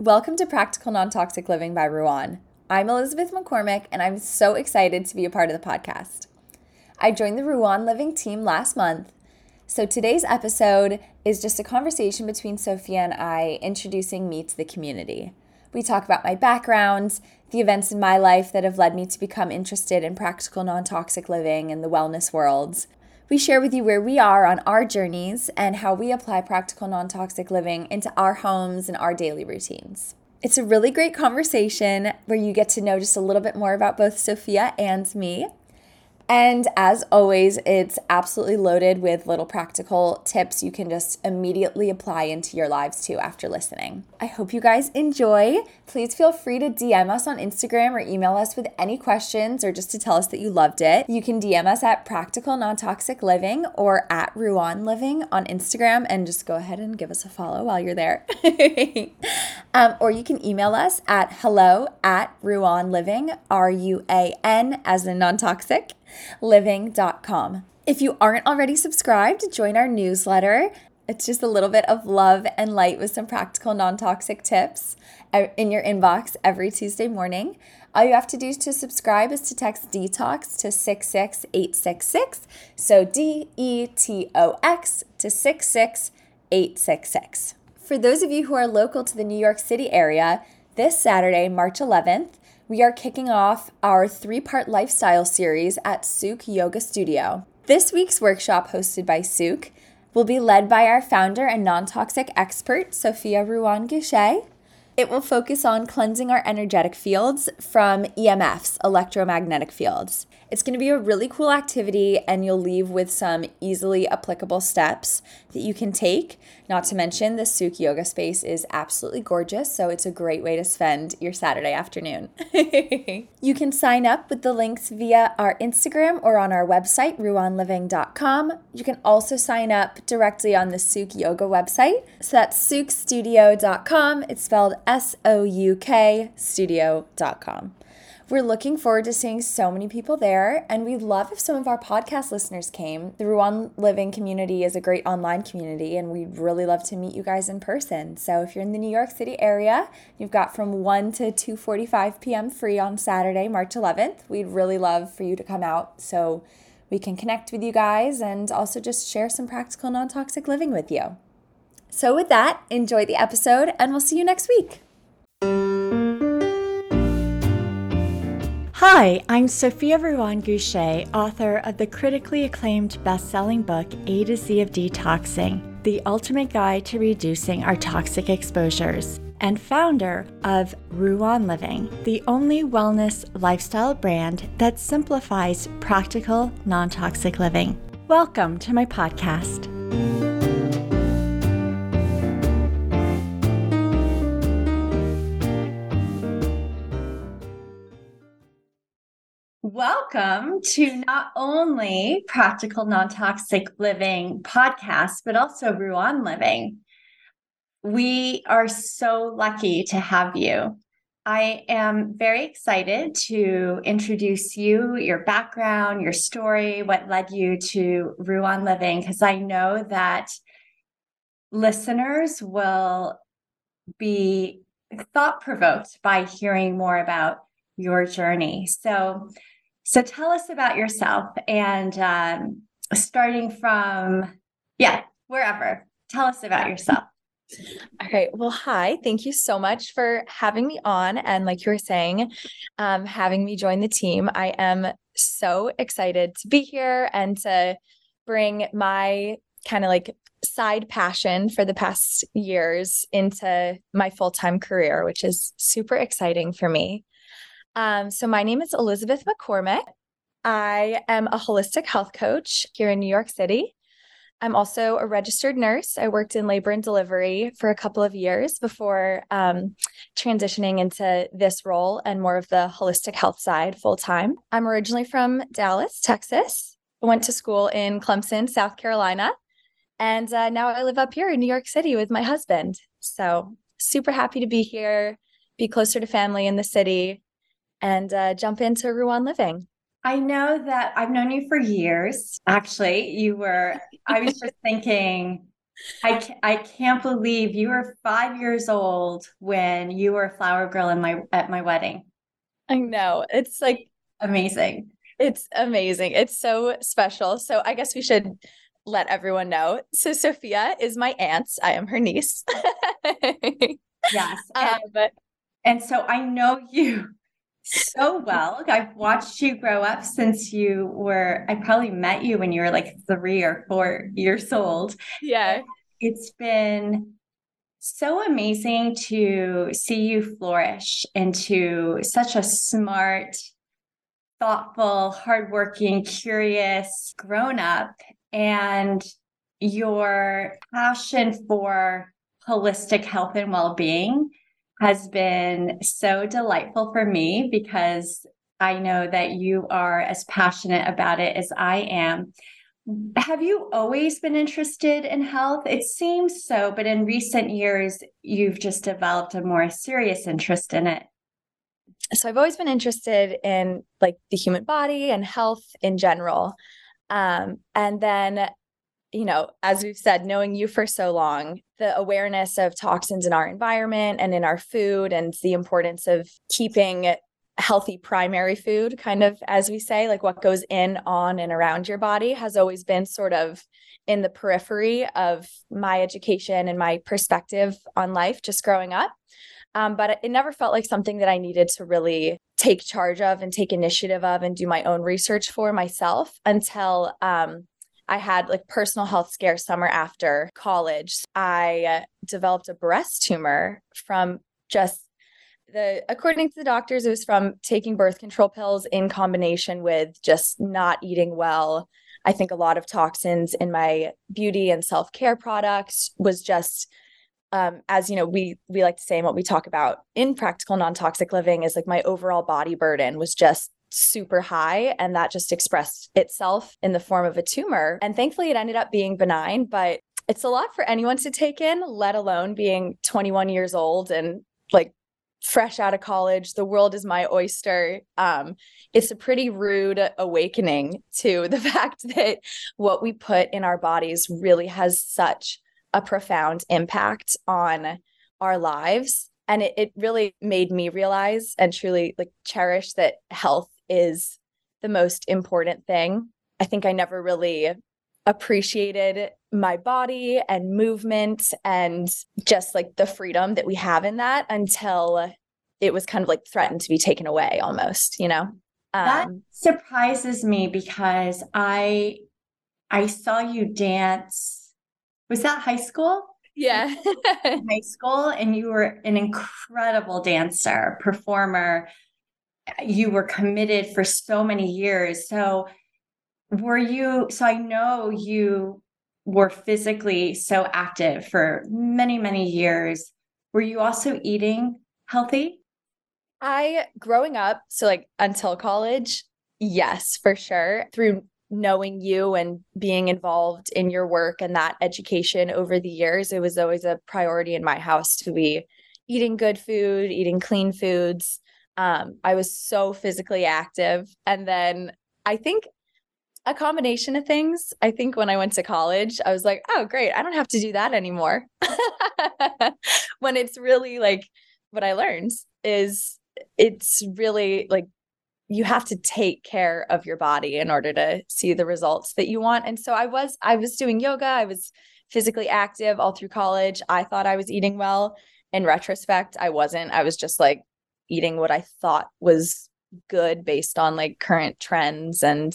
Welcome to Practical Non Toxic Living by Ruan. I'm Elizabeth McCormick, and I'm so excited to be a part of the podcast. I joined the Ruan Living team last month, so today's episode is just a conversation between Sophia and I introducing me to the community. We talk about my background, the events in my life that have led me to become interested in practical non toxic living and the wellness worlds. We share with you where we are on our journeys and how we apply practical non toxic living into our homes and our daily routines. It's a really great conversation where you get to know just a little bit more about both Sophia and me. And as always, it's absolutely loaded with little practical tips you can just immediately apply into your lives too after listening. I hope you guys enjoy. Please feel free to DM us on Instagram or email us with any questions or just to tell us that you loved it. You can DM us at Practical Non Toxic Living or at Ruan Living on Instagram and just go ahead and give us a follow while you're there. um, or you can email us at hello at Ruan Living, R U A N as in non toxic living.com. If you aren't already subscribed, join our newsletter. It's just a little bit of love and light with some practical non toxic tips in your inbox every Tuesday morning. All you have to do to subscribe is to text detox to 66866. So D E T O X to 66866. For those of you who are local to the New York City area, this Saturday, March 11th, we are kicking off our three part lifestyle series at Souk Yoga Studio. This week's workshop, hosted by Souk, will be led by our founder and non toxic expert, Sophia Ruan Guichet. It will focus on cleansing our energetic fields from EMFs, electromagnetic fields. It's going to be a really cool activity, and you'll leave with some easily applicable steps that you can take. Not to mention, the Souk Yoga space is absolutely gorgeous, so it's a great way to spend your Saturday afternoon. you can sign up with the links via our Instagram or on our website, ruanliving.com. You can also sign up directly on the Souk Yoga website. So that's soukstudio.com. It's spelled S O U K studio.com. We're looking forward to seeing so many people there, and we'd love if some of our podcast listeners came. The Ruan Living community is a great online community, and we'd really love to meet you guys in person. So if you're in the New York City area, you've got from 1 to 2:45 p.m. free on Saturday, March 11th. We'd really love for you to come out so we can connect with you guys and also just share some practical non-toxic living with you. So with that, enjoy the episode, and we'll see you next week. Hi, I'm Sophia Ruan Guichet, author of the critically acclaimed best selling book A to Z of D-Toxing The Ultimate Guide to Reducing Our Toxic Exposures, and founder of Ruan Living, the only wellness lifestyle brand that simplifies practical, non toxic living. Welcome to my podcast. Welcome to not only Practical Non Toxic Living podcast, but also Ruan Living. We are so lucky to have you. I am very excited to introduce you, your background, your story, what led you to Ruan Living, because I know that listeners will be thought provoked by hearing more about your journey. So, so tell us about yourself and um, starting from, yeah, wherever. Tell us about yourself. All right. Well, hi. Thank you so much for having me on. And like you were saying, um, having me join the team. I am so excited to be here and to bring my kind of like side passion for the past years into my full time career, which is super exciting for me. Um, so, my name is Elizabeth McCormick. I am a holistic health coach here in New York City. I'm also a registered nurse. I worked in labor and delivery for a couple of years before um, transitioning into this role and more of the holistic health side full time. I'm originally from Dallas, Texas. I went to school in Clemson, South Carolina. And uh, now I live up here in New York City with my husband. So, super happy to be here, be closer to family in the city, and uh, jump into Ruan Living. I know that I've known you for years. Actually, you were, I was just thinking, I, ca- I can't believe you were five years old when you were a flower girl in my at my wedding. I know. It's like amazing. It's amazing. It's so special. So I guess we should let everyone know. So Sophia is my aunt. I am her niece. yes. And, um, and so I know you so well. I've watched you grow up since you were, I probably met you when you were like three or four years old. Yeah. It's been so amazing to see you flourish into such a smart, thoughtful, hardworking, curious grown up. And your passion for holistic health and well being has been so delightful for me because I know that you are as passionate about it as I am. Have you always been interested in health? It seems so, but in recent years, you've just developed a more serious interest in it. So I've always been interested in like the human body and health in general. Um, and then you know, as we've said, knowing you for so long, the awareness of toxins in our environment and in our food, and the importance of keeping healthy primary food, kind of as we say, like what goes in, on, and around your body, has always been sort of in the periphery of my education and my perspective on life just growing up. Um, but it never felt like something that I needed to really take charge of and take initiative of and do my own research for myself until um, I had like personal health scare summer after college. I developed a breast tumor from just the according to the doctors it was from taking birth control pills in combination with just not eating well. I think a lot of toxins in my beauty and self-care products was just um, as you know we we like to say and what we talk about in practical non-toxic living is like my overall body burden was just super high and that just expressed itself in the form of a tumor. And thankfully it ended up being benign, but it's a lot for anyone to take in, let alone being 21 years old and like fresh out of college. The world is my oyster. Um, it's a pretty rude awakening to the fact that what we put in our bodies really has such a profound impact on our lives and it, it really made me realize and truly like cherish that health is the most important thing. I think I never really appreciated my body and movement and just like the freedom that we have in that until it was kind of like threatened to be taken away almost, you know? Um, that surprises me because I I saw you dance. Was that high school? Yeah. high school and you were an incredible dancer, performer you were committed for so many years. So were you so I know you were physically so active for many many years. Were you also eating healthy? I growing up, so like until college, yes, for sure. Through knowing you and being involved in your work and that education over the years, it was always a priority in my house to be eating good food, eating clean foods. Um, I was so physically active. And then I think a combination of things. I think when I went to college, I was like, oh, great. I don't have to do that anymore. when it's really like what I learned is it's really like you have to take care of your body in order to see the results that you want. And so I was I was doing yoga, I was physically active all through college. I thought I was eating well. In retrospect, I wasn't. I was just like eating what I thought was good based on like current trends and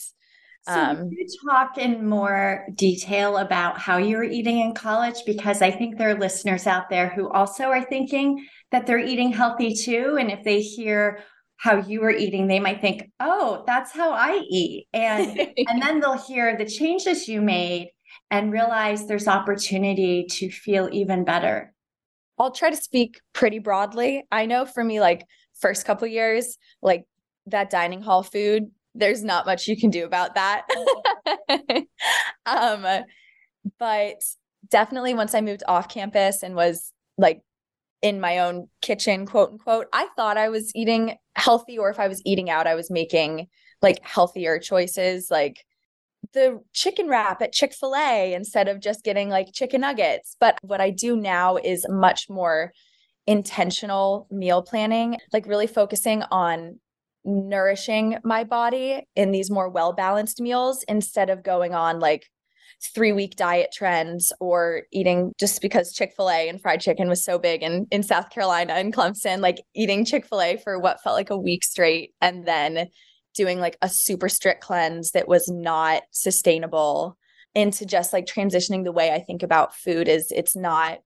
um so you talk in more detail about how you were eating in college? Because I think there are listeners out there who also are thinking that they're eating healthy too and if they hear how you were eating they might think oh that's how I eat. And and then they'll hear the changes you made and realize there's opportunity to feel even better. I'll try to speak pretty broadly. I know for me, like first couple years, like that dining hall food, there's not much you can do about that. um, but definitely once I moved off campus and was like in my own kitchen, quote unquote, I thought I was eating healthy, or if I was eating out, I was making like healthier choices. Like the chicken wrap at Chick fil A instead of just getting like chicken nuggets. But what I do now is much more intentional meal planning, like really focusing on nourishing my body in these more well balanced meals instead of going on like three week diet trends or eating just because Chick fil A and fried chicken was so big in, in South Carolina and Clemson, like eating Chick fil A for what felt like a week straight and then doing like a super strict cleanse that was not sustainable into just like transitioning the way I think about food is it's not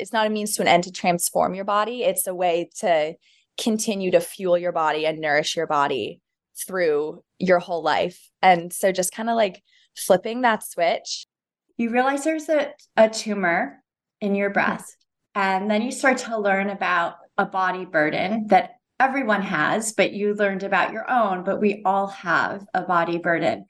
it's not a means to an end to transform your body. It's a way to continue to fuel your body and nourish your body through your whole life. And so just kind of like flipping that switch. You realize there's a, a tumor in your breast and then you start to learn about a body burden that everyone has, but you learned about your own, but we all have a body burden.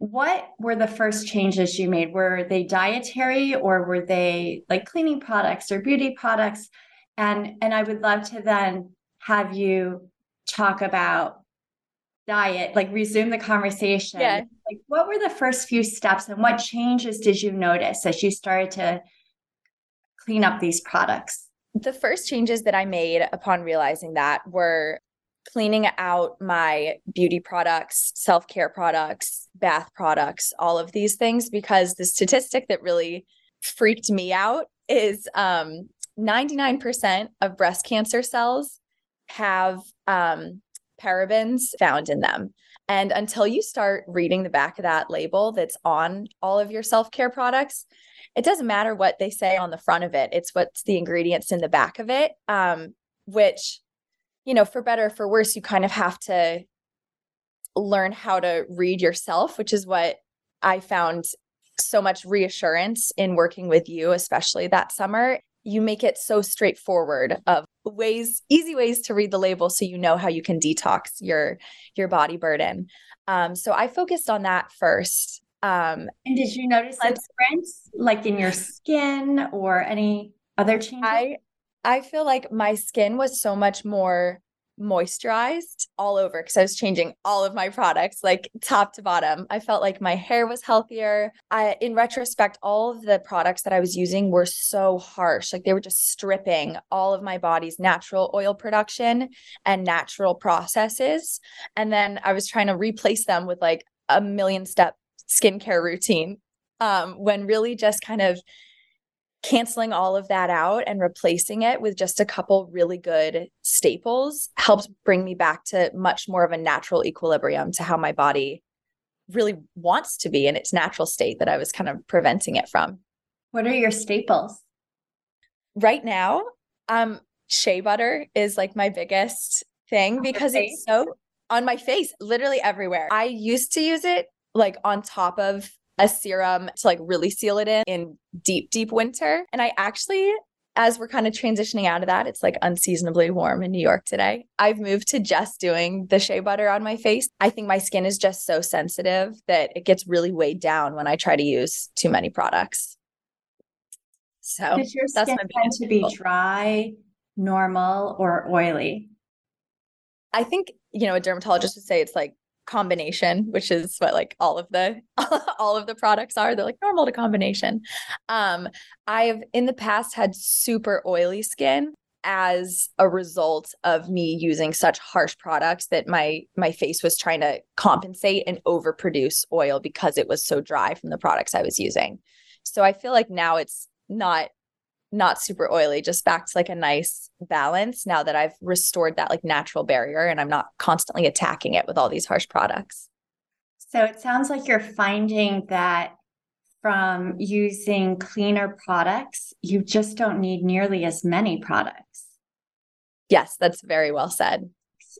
What were the first changes you made? Were they dietary or were they like cleaning products or beauty products? And and I would love to then have you talk about diet, like resume the conversation. Yeah. Like what were the first few steps and what changes did you notice as you started to clean up these products? the first changes that I made upon realizing that were cleaning out my beauty products, self care products, bath products, all of these things, because the statistic that really freaked me out is um, 99% of breast cancer cells have um, parabens found in them. And until you start reading the back of that label that's on all of your self care products, it doesn't matter what they say on the front of it. It's what's the ingredients in the back of it. Um, which, you know, for better for worse, you kind of have to learn how to read yourself, which is what I found so much reassurance in working with you, especially that summer. You make it so straightforward of ways, easy ways to read the label so you know how you can detox your your body burden. Um, so I focused on that first. Um, and did you notice a difference, like in your skin or any other changes? I I feel like my skin was so much more moisturized all over because I was changing all of my products, like top to bottom. I felt like my hair was healthier. I, in retrospect, all of the products that I was using were so harsh. Like they were just stripping all of my body's natural oil production and natural processes. And then I was trying to replace them with like a million step skincare routine um, when really just kind of canceling all of that out and replacing it with just a couple really good staples helps bring me back to much more of a natural equilibrium to how my body really wants to be in its natural state that I was kind of preventing it from. What are your staples? Right now, um shea butter is like my biggest thing because it's so on my face, literally everywhere. I used to use it like on top of a serum to like really seal it in in deep, deep winter. And I actually, as we're kind of transitioning out of that, it's like unseasonably warm in New York today. I've moved to just doing the shea butter on my face. I think my skin is just so sensitive that it gets really weighed down when I try to use too many products. So Does your skin tend to be dry, normal, or oily? I think, you know, a dermatologist would say it's like combination which is what like all of the all of the products are. They're like normal to combination. Um i've in the past had super oily skin as a result of me using such harsh products that my my face was trying to compensate and overproduce oil because it was so dry from the products i was using. So i feel like now it's not not super oily, just back to like a nice balance now that I've restored that like natural barrier and I'm not constantly attacking it with all these harsh products. So it sounds like you're finding that from using cleaner products, you just don't need nearly as many products. Yes, that's very well said.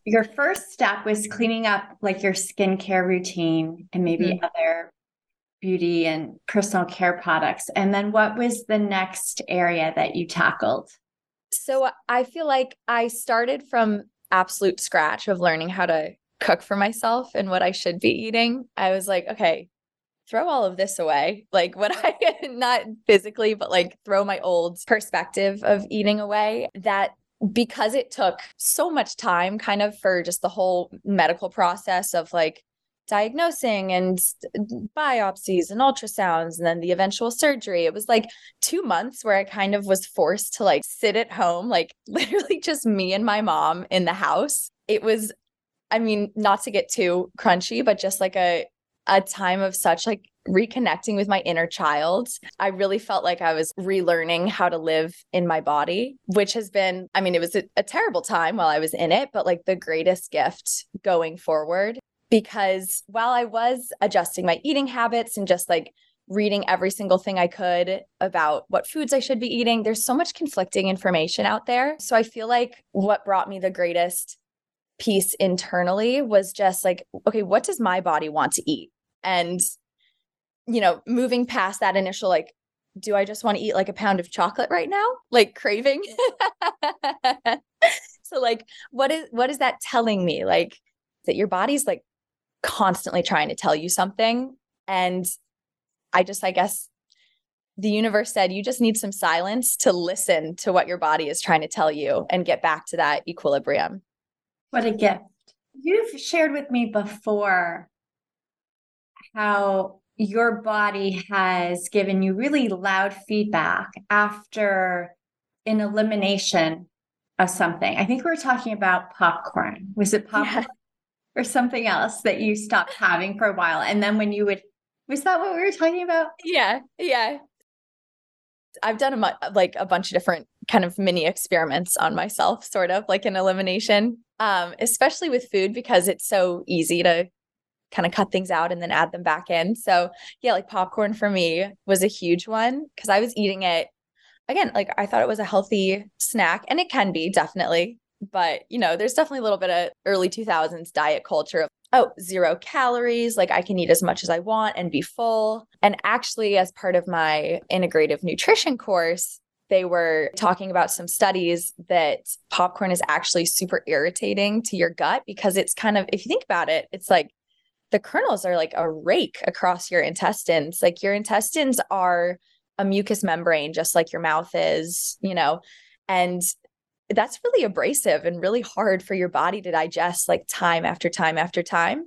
Your first step was cleaning up like your skincare routine and maybe mm-hmm. other beauty and personal care products. And then what was the next area that you tackled? So I feel like I started from absolute scratch of learning how to cook for myself and what I should be eating. I was like, okay, throw all of this away. Like what I not physically, but like throw my old perspective of eating away. That because it took so much time kind of for just the whole medical process of like diagnosing and biopsies and ultrasounds and then the eventual surgery. It was like two months where I kind of was forced to like sit at home, like literally just me and my mom in the house. It was, I mean, not to get too crunchy, but just like a, a time of such like reconnecting with my inner child. I really felt like I was relearning how to live in my body, which has been, I mean, it was a, a, terrible time while I was in it, but like the greatest gift going forward. Because while I was adjusting my eating habits and just like reading every single thing I could about what foods I should be eating, there's so much conflicting information out there. So I feel like what brought me the greatest peace internally was just like, okay, what does my body want to eat? And you know, moving past that initial like, do I just want to eat like a pound of chocolate right now? Like craving. so like what is what is that telling me? Like that your body's like constantly trying to tell you something. And I just, I guess the universe said you just need some silence to listen to what your body is trying to tell you and get back to that equilibrium. What a gift. You've shared with me before how your body has given you really loud feedback after an elimination of something. I think we were talking about popcorn. Was it popcorn. Or something else that you stopped having for a while? And then when you would, was that what we were talking about? Yeah. Yeah. I've done a like a bunch of different kind of mini experiments on myself, sort of like an elimination, um, especially with food because it's so easy to kind of cut things out and then add them back in. So, yeah, like popcorn for me was a huge one because I was eating it again, like I thought it was a healthy snack and it can be definitely. But, you know, there's definitely a little bit of early 2000s diet culture of, oh, zero calories, like I can eat as much as I want and be full. And actually, as part of my integrative nutrition course, they were talking about some studies that popcorn is actually super irritating to your gut because it's kind of, if you think about it, it's like the kernels are like a rake across your intestines. Like your intestines are a mucous membrane, just like your mouth is, you know, and that's really abrasive and really hard for your body to digest like time after time after time.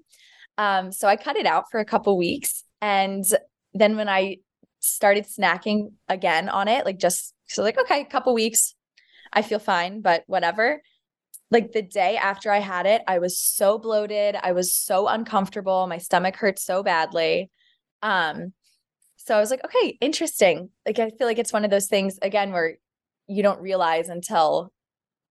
Um, so I cut it out for a couple weeks. And then when I started snacking again on it, like just so like, okay, a couple weeks, I feel fine, but whatever like the day after I had it, I was so bloated. I was so uncomfortable. My stomach hurt so badly. Um, so I was like, okay, interesting. Like I feel like it's one of those things again where you don't realize until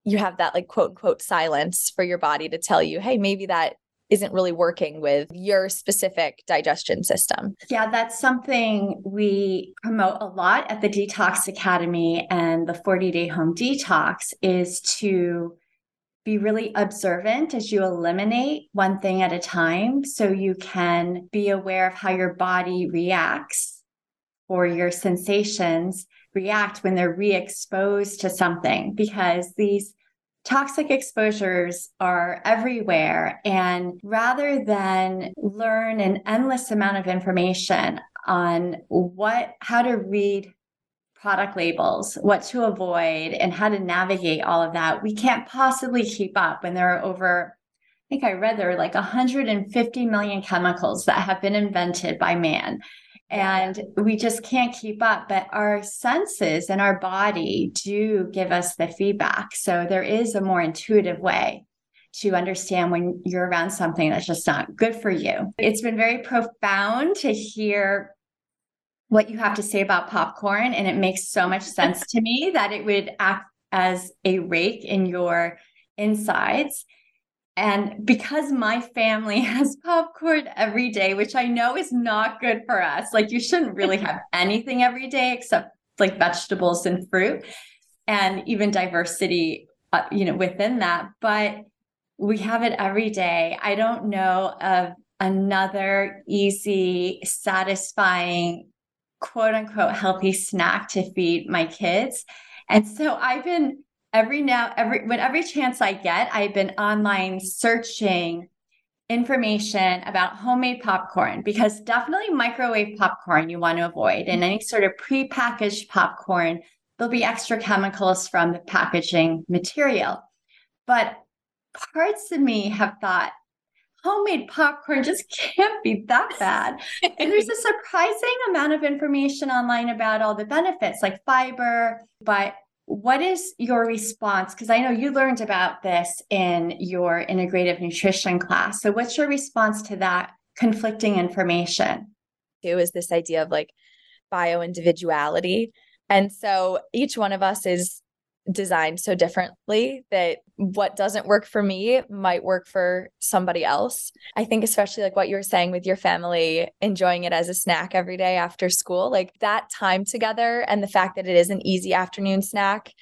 you have that like quote unquote silence for your body to tell you, hey, maybe that isn't really working with your specific digestion system. Yeah, that's something we promote a lot at the Detox Academy and the 40 day home detox is to be really observant as you eliminate one thing at a time so you can be aware of how your body reacts or your sensations react when they're re-exposed to something because these toxic exposures are everywhere and rather than learn an endless amount of information on what how to read product labels, what to avoid, and how to navigate all of that. We can't possibly keep up when there are over, I think I read there are like 150 million chemicals that have been invented by man. And we just can't keep up. But our senses and our body do give us the feedback. So there is a more intuitive way to understand when you're around something that's just not good for you. It's been very profound to hear what you have to say about popcorn. And it makes so much sense to me that it would act as a rake in your insides. And because my family has popcorn every day, which I know is not good for us, like you shouldn't really have anything every day except like vegetables and fruit and even diversity, uh, you know, within that. But we have it every day. I don't know of another easy, satisfying quote unquote healthy snack to feed my kids. And so I've been every now, every when every chance I get, I've been online searching information about homemade popcorn because definitely microwave popcorn you want to avoid and any sort of pre-packaged popcorn there'll be extra chemicals from the packaging material but parts of me have thought homemade popcorn just can't be that bad. and there's a surprising amount of information online about all the benefits like fiber, but what is your response? Because I know you learned about this in your integrative nutrition class. So, what's your response to that conflicting information? It was this idea of like bio individuality. And so each one of us is designed so differently that what doesn't work for me might work for somebody else. I think, especially like what you were saying with your family, enjoying it as a snack every day after school, like that time together and the fact that it is an easy afternoon snack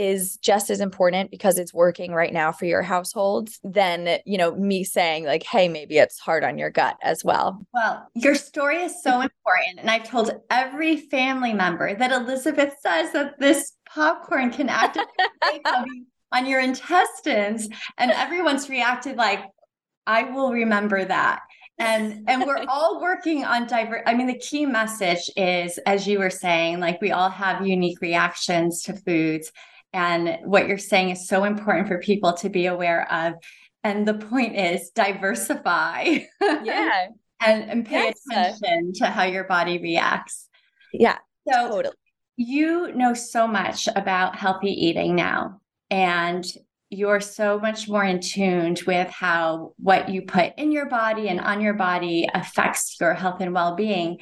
is just as important because it's working right now for your household than you know me saying like hey maybe it's hard on your gut as well. Well your story is so important and i've told every family member that elizabeth says that this popcorn can activate on your intestines and everyone's reacted like i will remember that. And and we're all working on diver i mean the key message is as you were saying like we all have unique reactions to foods and what you're saying is so important for people to be aware of. And the point is diversify. Yeah. and, and pay yes. attention to how your body reacts. Yeah. So totally. you know so much about healthy eating now. And you're so much more in tune with how what you put in your body and on your body affects your health and well-being.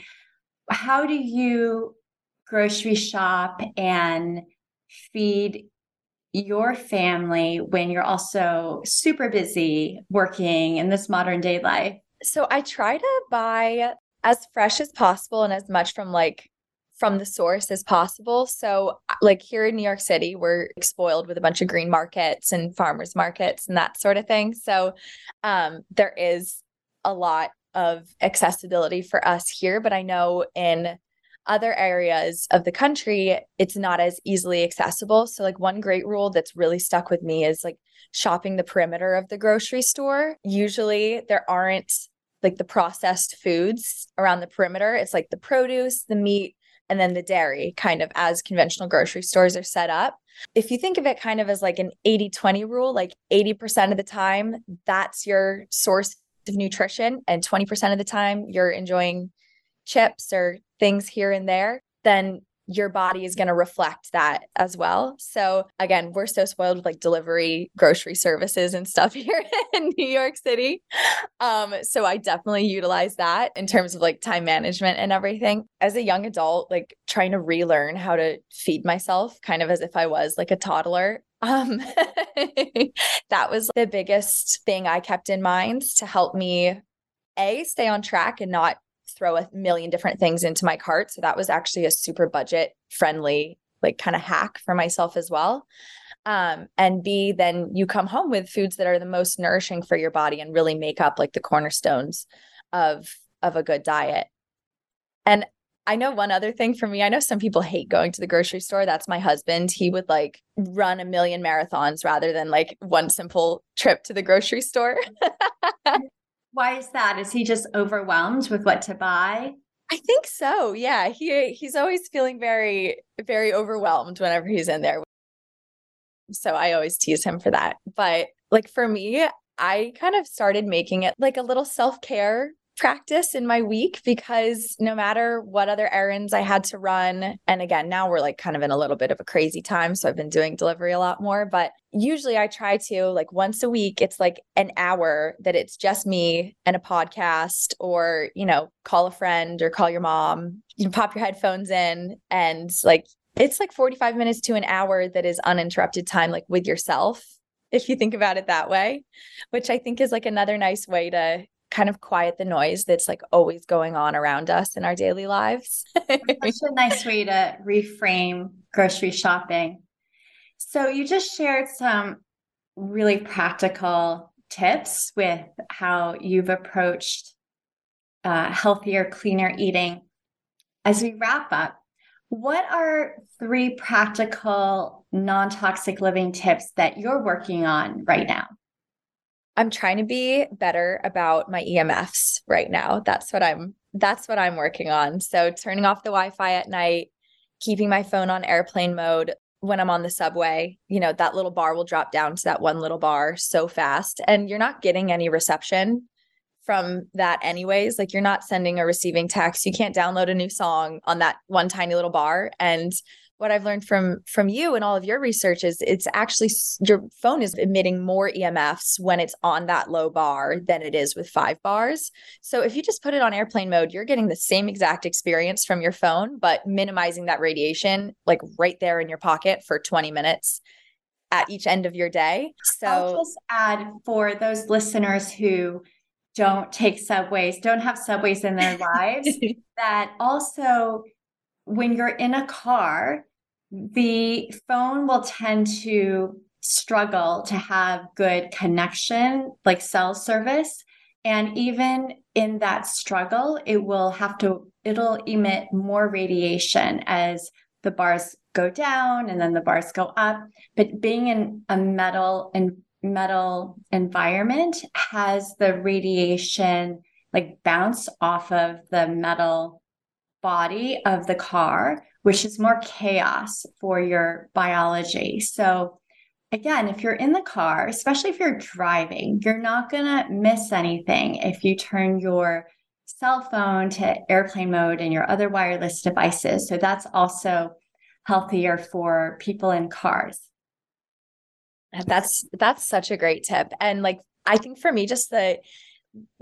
How do you grocery shop and feed your family when you're also super busy working in this modern day life? So I try to buy as fresh as possible and as much from like from the source as possible. So like here in New York City, we're spoiled with a bunch of green markets and farmers markets and that sort of thing. So um there is a lot of accessibility for us here, but I know in other areas of the country, it's not as easily accessible. So, like, one great rule that's really stuck with me is like shopping the perimeter of the grocery store. Usually, there aren't like the processed foods around the perimeter. It's like the produce, the meat, and then the dairy, kind of as conventional grocery stores are set up. If you think of it kind of as like an 80 20 rule, like 80% of the time, that's your source of nutrition, and 20% of the time, you're enjoying chips or things here and there, then your body is going to reflect that as well. So again, we're so spoiled with like delivery grocery services and stuff here in New York City. Um so I definitely utilize that in terms of like time management and everything. As a young adult, like trying to relearn how to feed myself kind of as if I was like a toddler. Um that was the biggest thing I kept in mind to help me a stay on track and not throw a million different things into my cart. So that was actually a super budget friendly, like kind of hack for myself as well. Um, and B, then you come home with foods that are the most nourishing for your body and really make up like the cornerstones of of a good diet. And I know one other thing for me. I know some people hate going to the grocery store. That's my husband. He would like run a million marathons rather than like one simple trip to the grocery store. Why is that? Is he just overwhelmed with what to buy? I think so. Yeah, he he's always feeling very very overwhelmed whenever he's in there. So I always tease him for that. But like for me, I kind of started making it like a little self-care practice in my week because no matter what other errands I had to run, and again, now we're like kind of in a little bit of a crazy time. So I've been doing delivery a lot more, but usually I try to like once a week, it's like an hour that it's just me and a podcast, or, you know, call a friend or call your mom, you know, pop your headphones in and like it's like 45 minutes to an hour that is uninterrupted time, like with yourself if you think about it that way, which I think is like another nice way to kind of quiet the noise that's like always going on around us in our daily lives. Such a nice way to reframe grocery shopping. So, you just shared some really practical tips with how you've approached uh, healthier, cleaner eating. As we wrap up, what are three practical non toxic living tips that you're working on right now? I'm trying to be better about my EMFs right now. That's what I'm that's what I'm working on. So turning off the Wi-Fi at night, keeping my phone on airplane mode when I'm on the subway, you know, that little bar will drop down to that one little bar so fast and you're not getting any reception from that anyways. Like you're not sending or receiving text. You can't download a new song on that one tiny little bar. And what I've learned from from you and all of your research is it's actually your phone is emitting more EMFs when it's on that low bar than it is with 5 bars. So if you just put it on airplane mode, you're getting the same exact experience from your phone but minimizing that radiation like right there in your pocket for 20 minutes at each end of your day. So I'll just add for those listeners who don't take subways, don't have subways in their lives, that also when you're in a car, the phone will tend to struggle to have good connection, like cell service. And even in that struggle, it will have to, it'll emit more radiation as the bars go down and then the bars go up. But being in a metal and metal environment has the radiation like bounce off of the metal body of the car which is more chaos for your biology. So, again, if you're in the car, especially if you're driving, you're not going to miss anything if you turn your cell phone to airplane mode and your other wireless devices. So, that's also healthier for people in cars. That's that's such a great tip. And like I think for me just the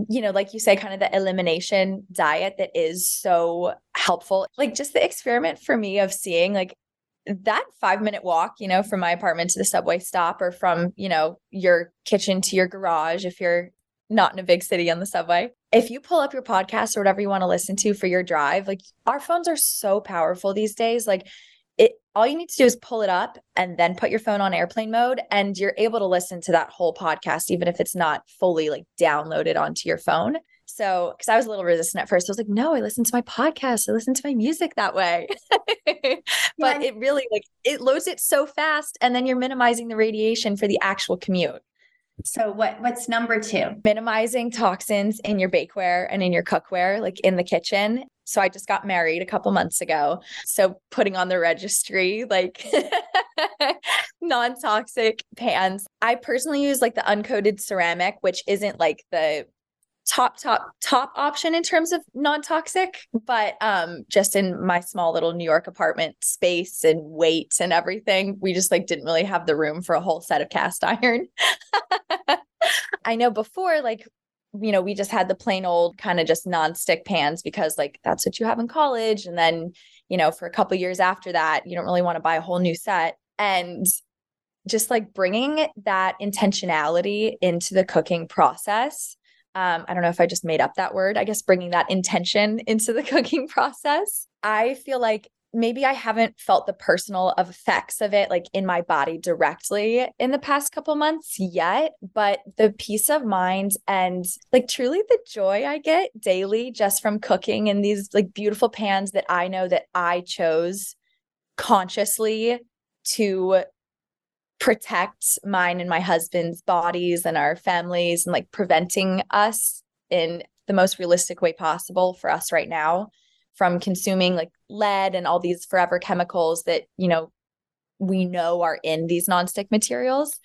you know, like you say, kind of the elimination diet that is so helpful. Like just the experiment for me of seeing like that five minute walk, you know, from my apartment to the subway stop or from, you know, your kitchen to your garage if you're not in a big city on the subway. If you pull up your podcast or whatever you want to listen to for your drive, like our phones are so powerful these days. Like all you need to do is pull it up and then put your phone on airplane mode and you're able to listen to that whole podcast even if it's not fully like downloaded onto your phone so because i was a little resistant at first i was like no i listen to my podcast i listen to my music that way but yeah. it really like it loads it so fast and then you're minimizing the radiation for the actual commute so what what's number 2? Minimizing toxins in your bakeware and in your cookware like in the kitchen. So I just got married a couple months ago. So putting on the registry like non-toxic pans. I personally use like the uncoated ceramic which isn't like the top top top option in terms of non-toxic but um just in my small little new york apartment space and weight and everything we just like didn't really have the room for a whole set of cast iron i know before like you know we just had the plain old kind of just non-stick pans because like that's what you have in college and then you know for a couple years after that you don't really want to buy a whole new set and just like bringing that intentionality into the cooking process um, I don't know if I just made up that word. I guess bringing that intention into the cooking process. I feel like maybe I haven't felt the personal effects of it like in my body directly in the past couple months yet, but the peace of mind and like truly the joy I get daily just from cooking in these like beautiful pans that I know that I chose consciously to protect mine and my husband's bodies and our families and like preventing us in the most realistic way possible for us right now from consuming like lead and all these forever chemicals that you know we know are in these nonstick materials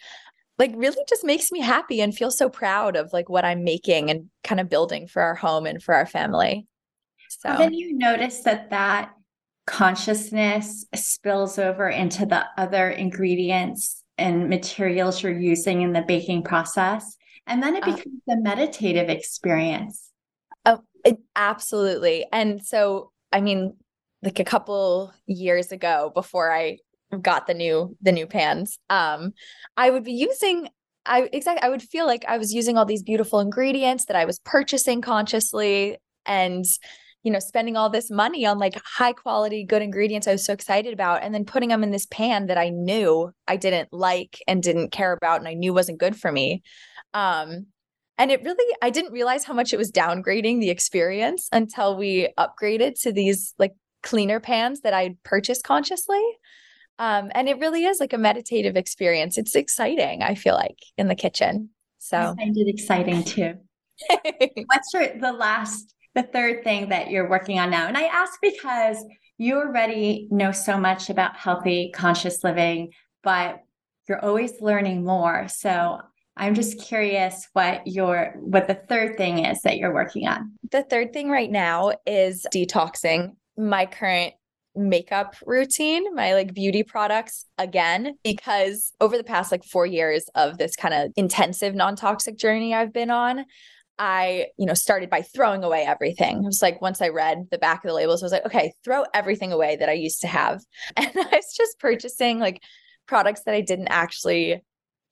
like really just makes me happy and feel so proud of like what I'm making and kind of building for our home and for our family. So then you notice that that consciousness spills over into the other ingredients and materials you're using in the baking process. And then it uh, becomes uh, a meditative experience. It, absolutely. And so, I mean, like a couple years ago before I got the new the new pans, um, I would be using I exactly I would feel like I was using all these beautiful ingredients that I was purchasing consciously and you know, spending all this money on like high quality, good ingredients I was so excited about, and then putting them in this pan that I knew I didn't like and didn't care about and I knew wasn't good for me. Um, and it really, I didn't realize how much it was downgrading the experience until we upgraded to these like cleaner pans that I purchased consciously. Um, and it really is like a meditative experience. It's exciting, I feel like, in the kitchen. So I find it exciting too. What's your the last the third thing that you're working on now? And I ask because you already know so much about healthy, conscious living, but you're always learning more. So I'm just curious what your what the third thing is that you're working on. The third thing right now is detoxing my current makeup routine, my like beauty products again, because over the past like four years of this kind of intensive non toxic journey I've been on, I, you know, started by throwing away everything. It was like once I read the back of the labels, I was like, okay, throw everything away that I used to have. And I was just purchasing like products that I didn't actually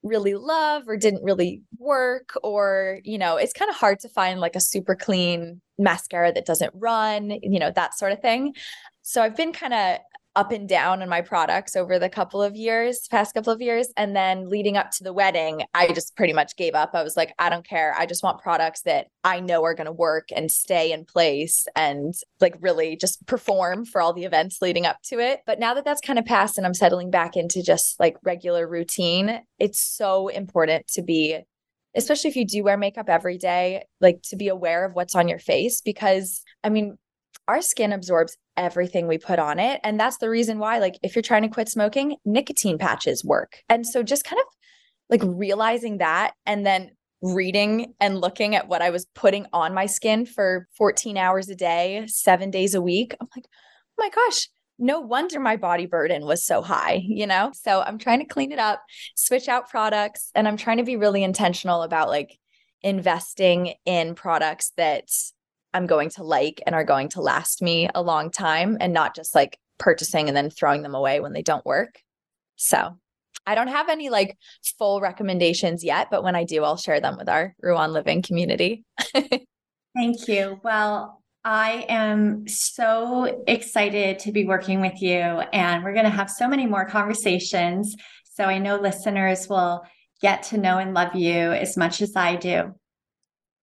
really love or didn't really work or you know it's kind of hard to find like a super clean mascara that doesn't run you know that sort of thing. So I've been kind of up and down in my products over the couple of years, past couple of years. And then leading up to the wedding, I just pretty much gave up. I was like, I don't care. I just want products that I know are going to work and stay in place and like really just perform for all the events leading up to it. But now that that's kind of passed and I'm settling back into just like regular routine, it's so important to be especially if you do wear makeup every day, like to be aware of what's on your face because I mean, our skin absorbs everything we put on it. And that's the reason why, like, if you're trying to quit smoking, nicotine patches work. And so just kind of like realizing that and then reading and looking at what I was putting on my skin for 14 hours a day, seven days a week, I'm like, oh my gosh, no wonder my body burden was so high, you know? So I'm trying to clean it up, switch out products, and I'm trying to be really intentional about like investing in products that I'm going to like and are going to last me a long time and not just like purchasing and then throwing them away when they don't work. So I don't have any like full recommendations yet, but when I do, I'll share them with our Ruan Living community. Thank you. Well, I am so excited to be working with you, and we're going to have so many more conversations. So I know listeners will get to know and love you as much as I do.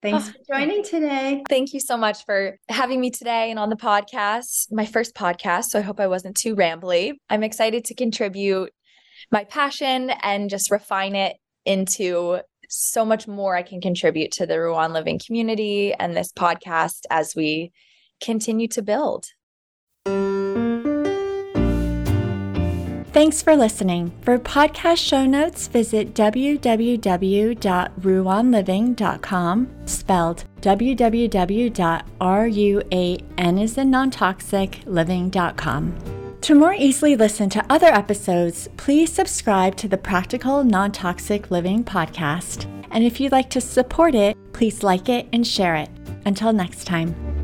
Thanks oh, for joining today. Thank you so much for having me today and on the podcast, my first podcast. So I hope I wasn't too rambly. I'm excited to contribute my passion and just refine it into so much more I can contribute to the Ruan Living community and this podcast as we continue to build. Thanks for listening. For podcast show notes, visit www.ruanliving.com, spelled www.ruan is in non-toxic living.com. To more easily listen to other episodes, please subscribe to the Practical Non Toxic Living podcast. And if you'd like to support it, please like it and share it. Until next time.